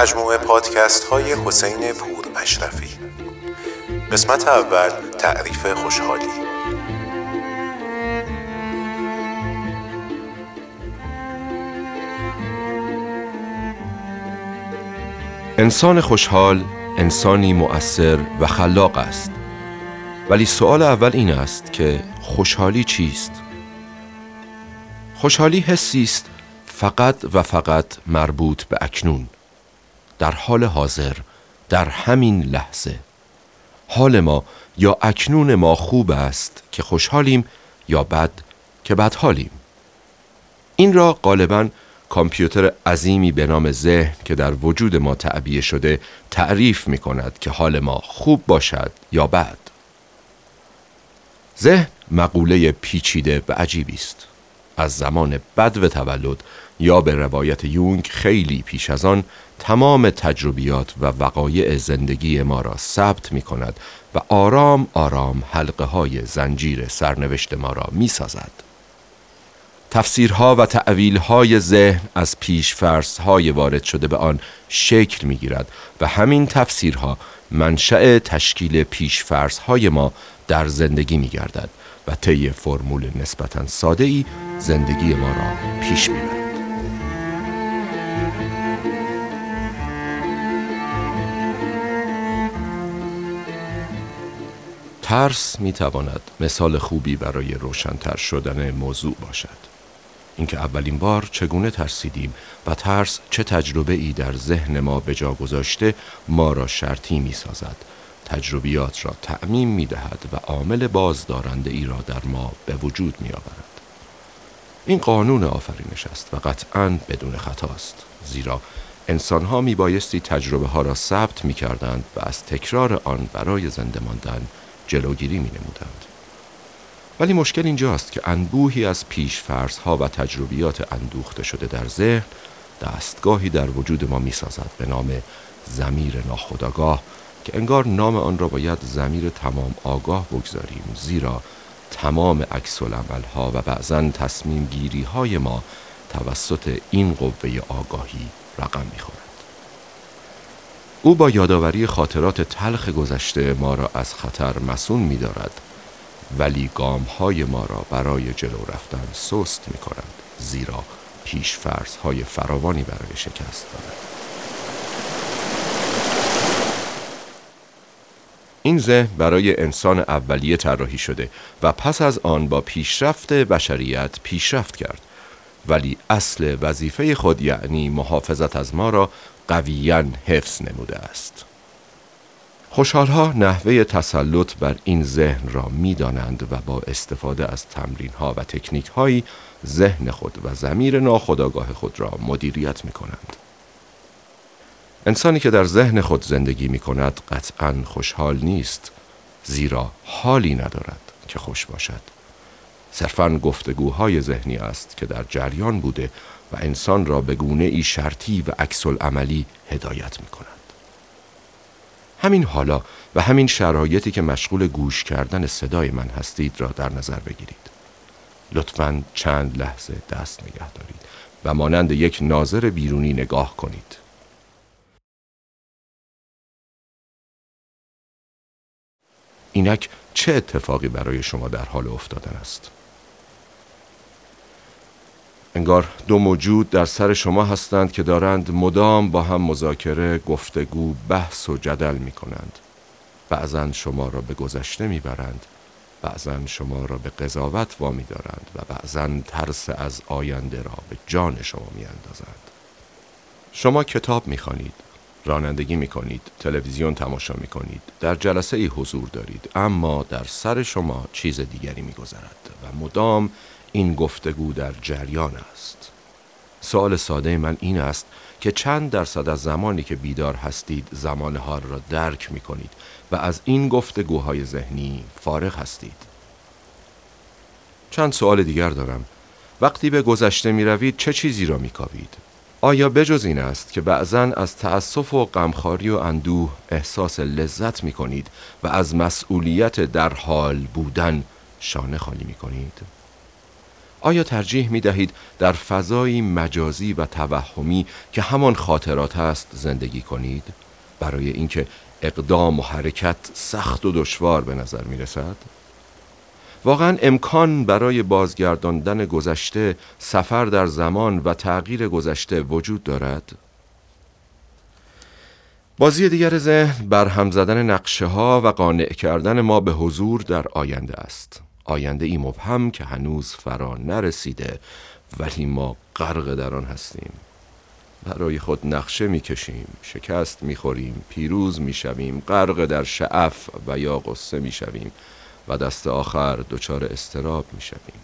مجموعه پادکست های حسین پور اشرفی. قسمت اول تعریف خوشحالی. انسان خوشحال انسانی مؤثر و خلاق است. ولی سوال اول این است که خوشحالی چیست؟ خوشحالی حسی است فقط و فقط مربوط به اکنون. در حال حاضر در همین لحظه. حال ما یا اکنون ما خوب است که خوشحالیم یا بد که بدحالیم. این را غالبا کامپیوتر عظیمی به نام ذهن که در وجود ما تعبیه شده تعریف می کند که حال ما خوب باشد یا بد. ذهن مقوله پیچیده و عجیبی است. از زمان بد تولد یا به روایت یونگ خیلی پیش از آن تمام تجربیات و وقایع زندگی ما را ثبت می کند و آرام آرام حلقه های زنجیر سرنوشت ما را می سازد. تفسیرها و تعویلهای ذهن از پیش های وارد شده به آن شکل می گیرد و همین تفسیرها منشأ تشکیل پیش های ما در زندگی می گردد و طی فرمول نسبتا ساده ای زندگی ما را پیش می ترس می تواند مثال خوبی برای روشنتر شدن موضوع باشد. اینکه اولین بار چگونه ترسیدیم و ترس چه تجربه ای در ذهن ما به جا گذاشته ما را شرطی می سازد. تجربیات را تعمیم می دهد و عامل بازدارنده ای را در ما به وجود می آورد. این قانون آفرینش است و قطعا بدون خطاست. زیرا انسان ها می بایستی تجربه ها را ثبت می کردند و از تکرار آن برای زنده ماندن جلوگیری می نمودند. ولی مشکل اینجاست که انبوهی از پیش ها و تجربیات اندوخته شده در ذهن دستگاهی در وجود ما می سازد به نام زمیر ناخداگاه که انگار نام آن را باید زمیر تمام آگاه بگذاریم زیرا تمام عکس ها و بعضا تصمیم گیری های ما توسط این قوه آگاهی رقم می‌خورد. او با یادآوری خاطرات تلخ گذشته ما را از خطر مسون می دارد ولی گام های ما را برای جلو رفتن سست می کند زیرا پیش فرض های فراوانی برای شکست دارد این ذهن برای انسان اولیه طراحی شده و پس از آن با پیشرفت بشریت پیشرفت کرد ولی اصل وظیفه خود یعنی محافظت از ما را قویا حفظ نموده است خوشحالها نحوه تسلط بر این ذهن را می‌دانند و با استفاده از تمرین ها و تکنیک هایی ذهن خود و زمیر ناخودآگاه خود را مدیریت می کنند. انسانی که در ذهن خود زندگی می کند قطعا خوشحال نیست زیرا حالی ندارد که خوش باشد. صرفا گفتگوهای ذهنی است که در جریان بوده و انسان را به گونه ای شرطی و عکس عملی هدایت می کند. همین حالا و همین شرایطی که مشغول گوش کردن صدای من هستید را در نظر بگیرید. لطفا چند لحظه دست نگه دارید و مانند یک ناظر بیرونی نگاه کنید. اینک چه اتفاقی برای شما در حال افتادن است؟ انگار دو موجود در سر شما هستند که دارند مدام با هم مذاکره، گفتگو، بحث و جدل می کنند. بعضا شما را به گذشته می برند. بعضا شما را به قضاوت وامی دارند و بعضا ترس از آینده را به جان شما می اندازند. شما کتاب می خانید. رانندگی می کنید، تلویزیون تماشا می کنید، در جلسه ای حضور دارید، اما در سر شما چیز دیگری می گذرد و مدام این گفتگو در جریان است. سوال ساده من این است که چند درصد از زمانی که بیدار هستید زمان حال را درک می کنید و از این گفتگوهای ذهنی فارغ هستید. چند سوال دیگر دارم. وقتی به گذشته می روید چه چیزی را می کاوید؟ آیا بجز این است که بعضا از تأسف و غمخواری و اندوه احساس لذت می کنید و از مسئولیت در حال بودن شانه خالی می کنید؟ آیا ترجیح می دهید در فضایی مجازی و توهمی که همان خاطرات است زندگی کنید برای اینکه اقدام و حرکت سخت و دشوار به نظر می رسد؟ واقعا امکان برای بازگرداندن گذشته سفر در زمان و تغییر گذشته وجود دارد؟ بازی دیگر ذهن بر هم زدن نقشه ها و قانع کردن ما به حضور در آینده است. آینده ای مبهم که هنوز فرا نرسیده ولی ما غرق در آن هستیم. برای خود نقشه می‌کشیم شکست می‌خوریم پیروز می‌شویم غرق در شعف و یا قصه می‌شویم. و دست آخر دچار استراب می‌شویم.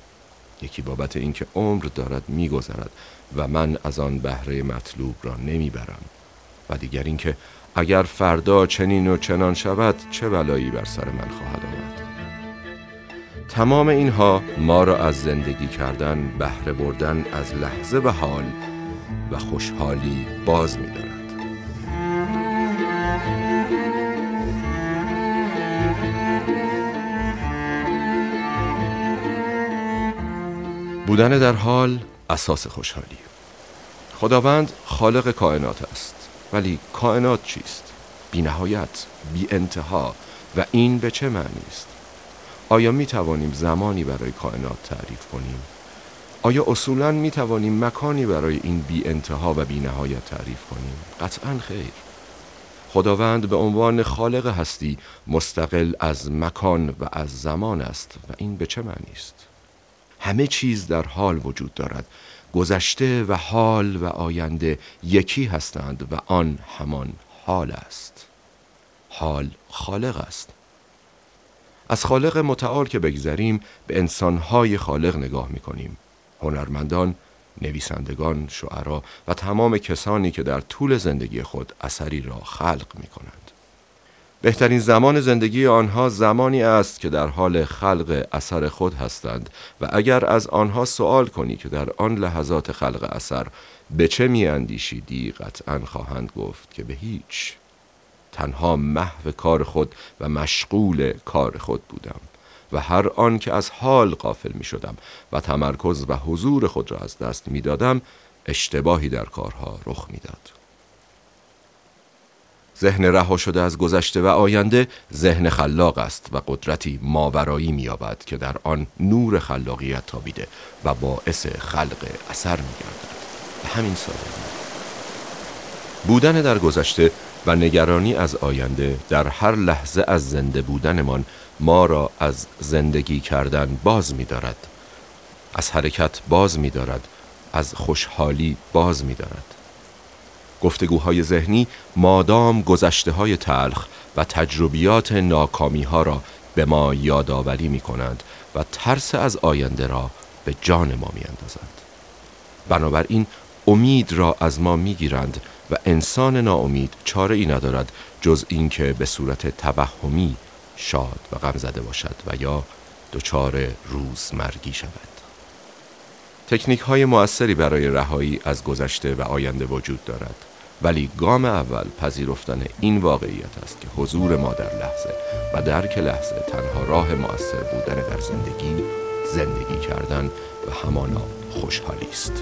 یکی بابت اینکه عمر دارد میگذرد و من از آن بهره مطلوب را نمی‌برم و دیگر اینکه اگر فردا چنین و چنان شود چه بلایی بر سر من خواهد آمد. تمام اینها ما را از زندگی کردن بهره بردن از لحظه و حال و خوشحالی باز می بودن در حال اساس خوشحالی خداوند خالق کائنات است ولی کائنات چیست؟ بی نهایت، بی انتها و این به چه معنی است؟ آیا می توانیم زمانی برای کائنات تعریف کنیم؟ آیا اصولا می توانیم مکانی برای این بی انتها و بی نهایت تعریف کنیم؟ قطعا خیر. خداوند به عنوان خالق هستی مستقل از مکان و از زمان است و این به چه معنی است؟ همه چیز در حال وجود دارد. گذشته و حال و آینده یکی هستند و آن همان حال است. حال خالق است. از خالق متعال که بگذریم به انسانهای خالق نگاه می کنیم هنرمندان، نویسندگان، شعرا و تمام کسانی که در طول زندگی خود اثری را خلق می کنند. بهترین زمان زندگی آنها زمانی است که در حال خلق اثر خود هستند و اگر از آنها سوال کنی که در آن لحظات خلق اثر به چه می اندیشیدی قطعا خواهند گفت که به هیچ تنها محو کار خود و مشغول کار خود بودم و هر آن که از حال قافل می شدم و تمرکز و حضور خود را از دست می دادم اشتباهی در کارها رخ می داد. ذهن رها شده از گذشته و آینده ذهن خلاق است و قدرتی ماورایی مییابد که در آن نور خلاقیت تابیده و باعث خلق اثر میگردد. به همین سادگی. بودن در گذشته و نگرانی از آینده در هر لحظه از زنده بودنمان ما را از زندگی کردن باز می‌دارد. از حرکت باز می‌دارد. از خوشحالی باز می‌دارد. گفتگوهای ذهنی مادام گذشته های تلخ و تجربیات ناکامی ها را به ما یادآوری می کنند و ترس از آینده را به جان ما می اندازند. بنابراین امید را از ما می گیرند و انسان ناامید چاره ای ندارد جز اینکه به صورت توهمی شاد و غم زده باشد و یا دچار روزمرگی شود. تکنیک های موثری برای رهایی از گذشته و آینده وجود دارد. ولی گام اول پذیرفتن این واقعیت است که حضور ما در لحظه و درک لحظه تنها راه مؤثر بودن در زندگی زندگی کردن و همانا خوشحالی است.